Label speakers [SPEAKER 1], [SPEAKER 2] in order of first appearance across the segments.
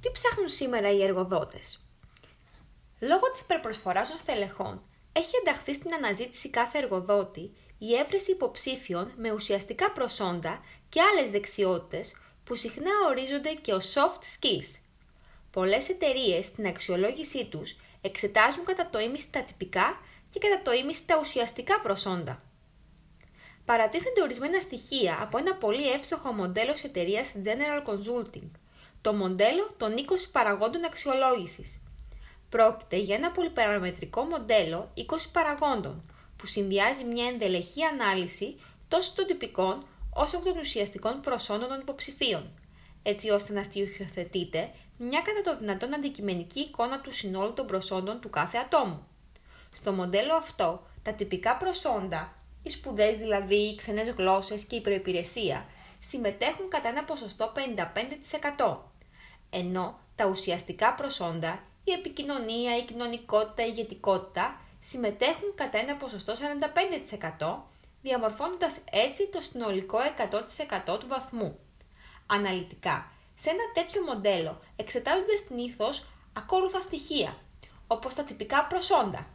[SPEAKER 1] Τι ψάχνουν σήμερα οι εργοδότες; Λόγω της υπερπροσφοράς των στελεχών, έχει ενταχθεί στην αναζήτηση κάθε εργοδότη η έβρεση υποψήφιων με ουσιαστικά προσόντα και άλλες δεξιότητες που συχνά ορίζονται και ως soft skills. Πολλές εταιρείες στην αξιολόγησή τους εξετάζουν κατά το ίμιση τα τυπικά και κατά το ίμιση τα ουσιαστικά προσόντα. Παρατίθενται ορισμένα στοιχεία από ένα πολύ εύστοχο μοντέλο της εταιρείας General Consulting, το μοντέλο των 20 παραγόντων αξιολόγησης. Πρόκειται για ένα πολυπαραμετρικό μοντέλο 20 παραγόντων, που συνδυάζει μια ενδελεχή ανάλυση τόσο των τυπικών όσο και των ουσιαστικών προσόντων των υποψηφίων, έτσι ώστε να στοιχειοθετείτε μια κατά το δυνατόν αντικειμενική εικόνα του συνόλου των προσόντων του κάθε ατόμου. Στο μοντέλο αυτό, τα τυπικά προσόντα, οι σπουδές δηλαδή, οι ξενές γλώσσες και η προϋπηρεσία, συμμετέχουν κατά ένα ποσοστό 55%, ενώ τα ουσιαστικά προσόντα, η επικοινωνία, η κοινωνικότητα, η ηγετικότητα, συμμετέχουν κατά ένα ποσοστό 45%, διαμορφώνοντας έτσι το συνολικό 100% του βαθμού. Αναλυτικά, σε ένα τέτοιο μοντέλο εξετάζονται συνήθω ακόλουθα στοιχεία, όπως τα τυπικά προσόντα.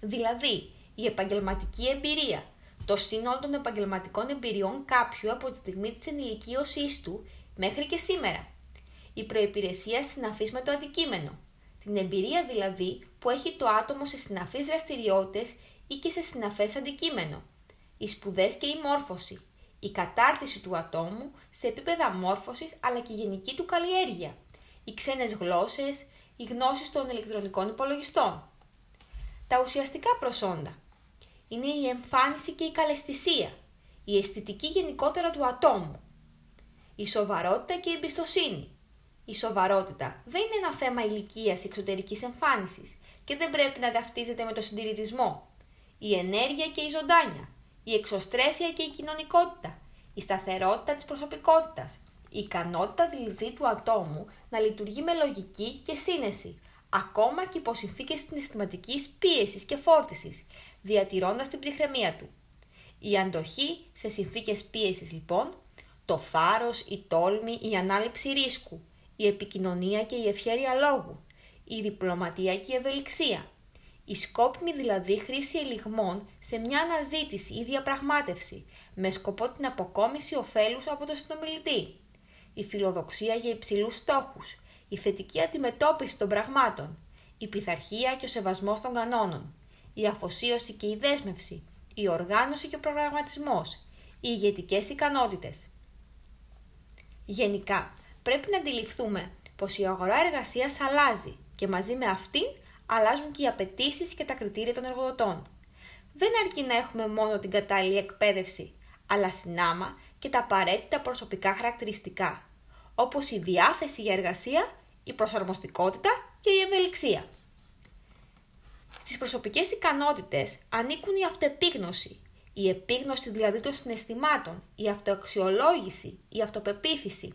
[SPEAKER 1] Δηλαδή, η επαγγελματική εμπειρία, το σύνολο των επαγγελματικών εμπειριών κάποιου από τη στιγμή της ενηλικίωσής του μέχρι και σήμερα. Η προϋπηρεσία συναφής με το αντικείμενο, την εμπειρία δηλαδή που έχει το άτομο σε συναφείς δραστηριότητες ή και σε συναφές αντικείμενο. Οι σπουδές και η μόρφωση. Η κατάρτιση του ατόμου σε επίπεδα μόρφωσης αλλά και η γενική του καλλιέργεια. Οι ξένες γλώσσες, οι γνώσεις των ηλεκτρονικών υπολογιστών. Τα ουσιαστικά προσόντα. Είναι η εμφάνιση και η καλαισθησία. Η αισθητική γενικότερα του ατόμου. Η σοβαρότητα και η εμπιστοσύνη. Η σοβαρότητα δεν είναι ένα θέμα ηλικίας ή εξωτερικής εμφάνισης και δεν πρέπει να ταυτίζεται με το συντηρητισμό. Η ενέργεια και η ζωντάνια, η εξωστρέφεια και η κοινωνικότητα, η σταθερότητα της προσωπικότητας, η ικανότητα δηλαδή του ατόμου να λειτουργεί με λογική και σύνεση, ακόμα και υπό συνθήκε συναισθηματικής πίεσης και φόρτισης, διατηρώντας την ψυχραιμία του. Η αντοχή σε συνθήκες πίεσης λοιπόν, το θάρρος, η τόλμη, η ανάληψη ρίσκου, η επικοινωνία και η ευχέρεια λόγου, η διπλωματία και η ευελιξία, η σκόπιμη δηλαδή χρήση ελιγμών σε μια αναζήτηση ή διαπραγμάτευση με σκοπό την αποκόμιση ωφέλους από τον συνομιλητή, η φιλοδοξία για υψηλούς στόχους, η θετική αντιμετώπιση των πραγμάτων, η πειθαρχία και ο σεβασμός των κανόνων, η αφοσίωση και η δέσμευση, η οργάνωση και ο προγραμματισμός, οι ηγετικές ικανότητες. Γενικά, πρέπει να αντιληφθούμε πως η αγορά εργασίας αλλάζει και μαζί με αυτήν αλλάζουν και οι απαιτήσεις και τα κριτήρια των εργοδοτών. Δεν αρκεί να έχουμε μόνο την κατάλληλη εκπαίδευση, αλλά συνάμα και τα απαραίτητα προσωπικά χαρακτηριστικά, όπως η διάθεση για εργασία, η προσαρμοστικότητα και η ευελιξία. Στις προσωπικές ικανότητες ανήκουν η αυτοεπίγνωση, η επίγνωση δηλαδή των συναισθημάτων, η αυτοαξιολόγηση, η αυτοπεποίθηση,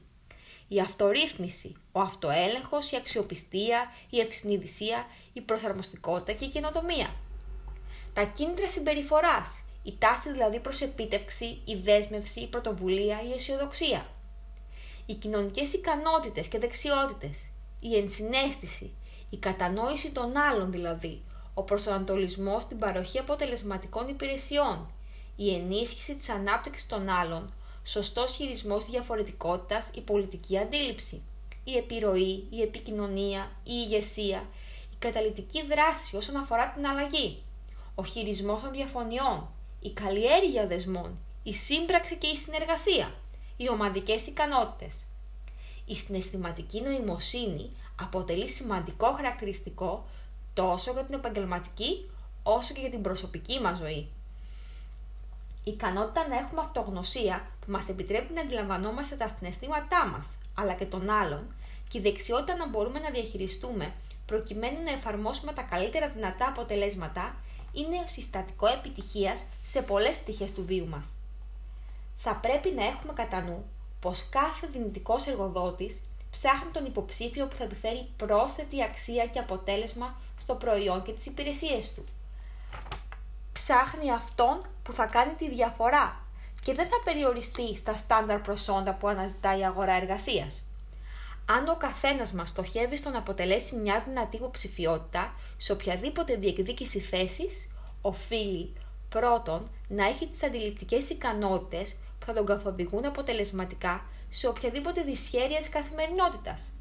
[SPEAKER 1] η αυτορύθμιση, ο αυτοέλεγχος, η αξιοπιστία, η ευσυνειδησία, η προσαρμοστικότητα και η καινοτομία. Τα κίνητρα συμπεριφοράς, η τάση δηλαδή προς επίτευξη, η δέσμευση, η πρωτοβουλία, η αισιοδοξία. Οι κοινωνικές ικανότητες και δεξιότητες, η ενσυναίσθηση, η κατανόηση των άλλων δηλαδή, ο προσανατολισμός στην παροχή αποτελεσματικών υπηρεσιών, η ενίσχυση της ανάπτυξης των άλλων, σωστός χειρισμός διαφορετικότητας, η πολιτική αντίληψη, η επιρροή, η επικοινωνία, η ηγεσία, η καταλητική δράση όσον αφορά την αλλαγή, ο χειρισμός των διαφωνιών, η καλλιέργεια δεσμών, η σύμπραξη και η συνεργασία, οι ομαδικές ικανότητες. Η συναισθηματική νοημοσύνη αποτελεί σημαντικό χαρακτηριστικό τόσο για την επαγγελματική όσο και για την προσωπική μας ζωή. Η ικανότητα να έχουμε αυτογνωσία που μας επιτρέπει να αντιλαμβανόμαστε τα συναισθήματά μας, αλλά και των άλλων, και η δεξιότητα να μπορούμε να διαχειριστούμε προκειμένου να εφαρμόσουμε τα καλύτερα δυνατά αποτελέσματα, είναι συστατικό επιτυχίας σε πολλές πτυχές του βίου μας. Θα πρέπει να έχουμε κατά νου πως κάθε δυνητικός εργοδότης ψάχνει τον υποψήφιο που θα επιφέρει πρόσθετη αξία και αποτέλεσμα στο προϊόν και τις υπηρεσίες του. Ψάχνει αυτόν που θα κάνει τη διαφορά και δεν θα περιοριστεί στα στάνταρ προσόντα που αναζητά η αγορά εργασίας. αν ο καθένας μας στοχεύει στο να αποτελέσει μια δυνατή υποψηφιότητα σε οποιαδήποτε διεκδίκηση θέσης, οφείλει πρώτον να έχει τις αντιληπτικές ικανότητες που θα τον καθοδηγούν αποτελεσματικά σε οποιαδήποτε δυσχέρεια της καθημερινότητας.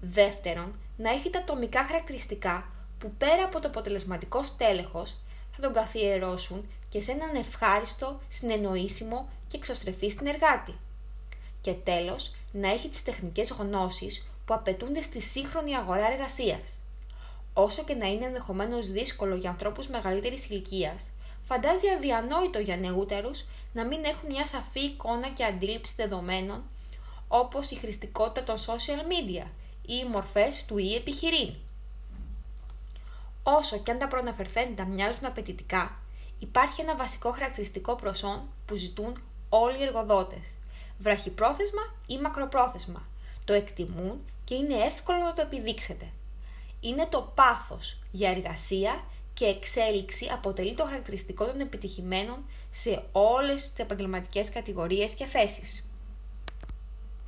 [SPEAKER 1] Δεύτερον, να έχει τα ατομικά χαρακτηριστικά που πέρα από το αποτελεσματικό στέλεχος θα τον καθιερώσουν και σε έναν ευχάριστο, συνεννοήσιμο και εξωστρεφή συνεργάτη. Και τέλος, να έχει τις τεχνικές γνώσεις που απαιτούνται στη σύγχρονη αγορά εργασίας. Όσο και να είναι ενδεχομένως δύσκολο για ανθρώπους μεγαλύτερης ηλικίας, φαντάζει αδιανόητο για νεότερους να μην έχουν μια σαφή εικόνα και αντίληψη δεδομένων, όπως η χρηστικότητα των social media ή οι μορφές του ή επιχειρήν. Όσο και αν τα προαναφερθέντα μοιάζουν απαιτητικά, υπάρχει ένα βασικό χαρακτηριστικό προσόν που ζητούν όλοι οι εργοδότες. Βραχυπρόθεσμα ή μακροπρόθεσμα. Το εκτιμούν και είναι εύκολο να το επιδείξετε. Είναι το πάθος για εργασία και εξέλιξη αποτελεί το χαρακτηριστικό των επιτυχημένων σε όλες τις επαγγελματικές κατηγορίες και θέσεις.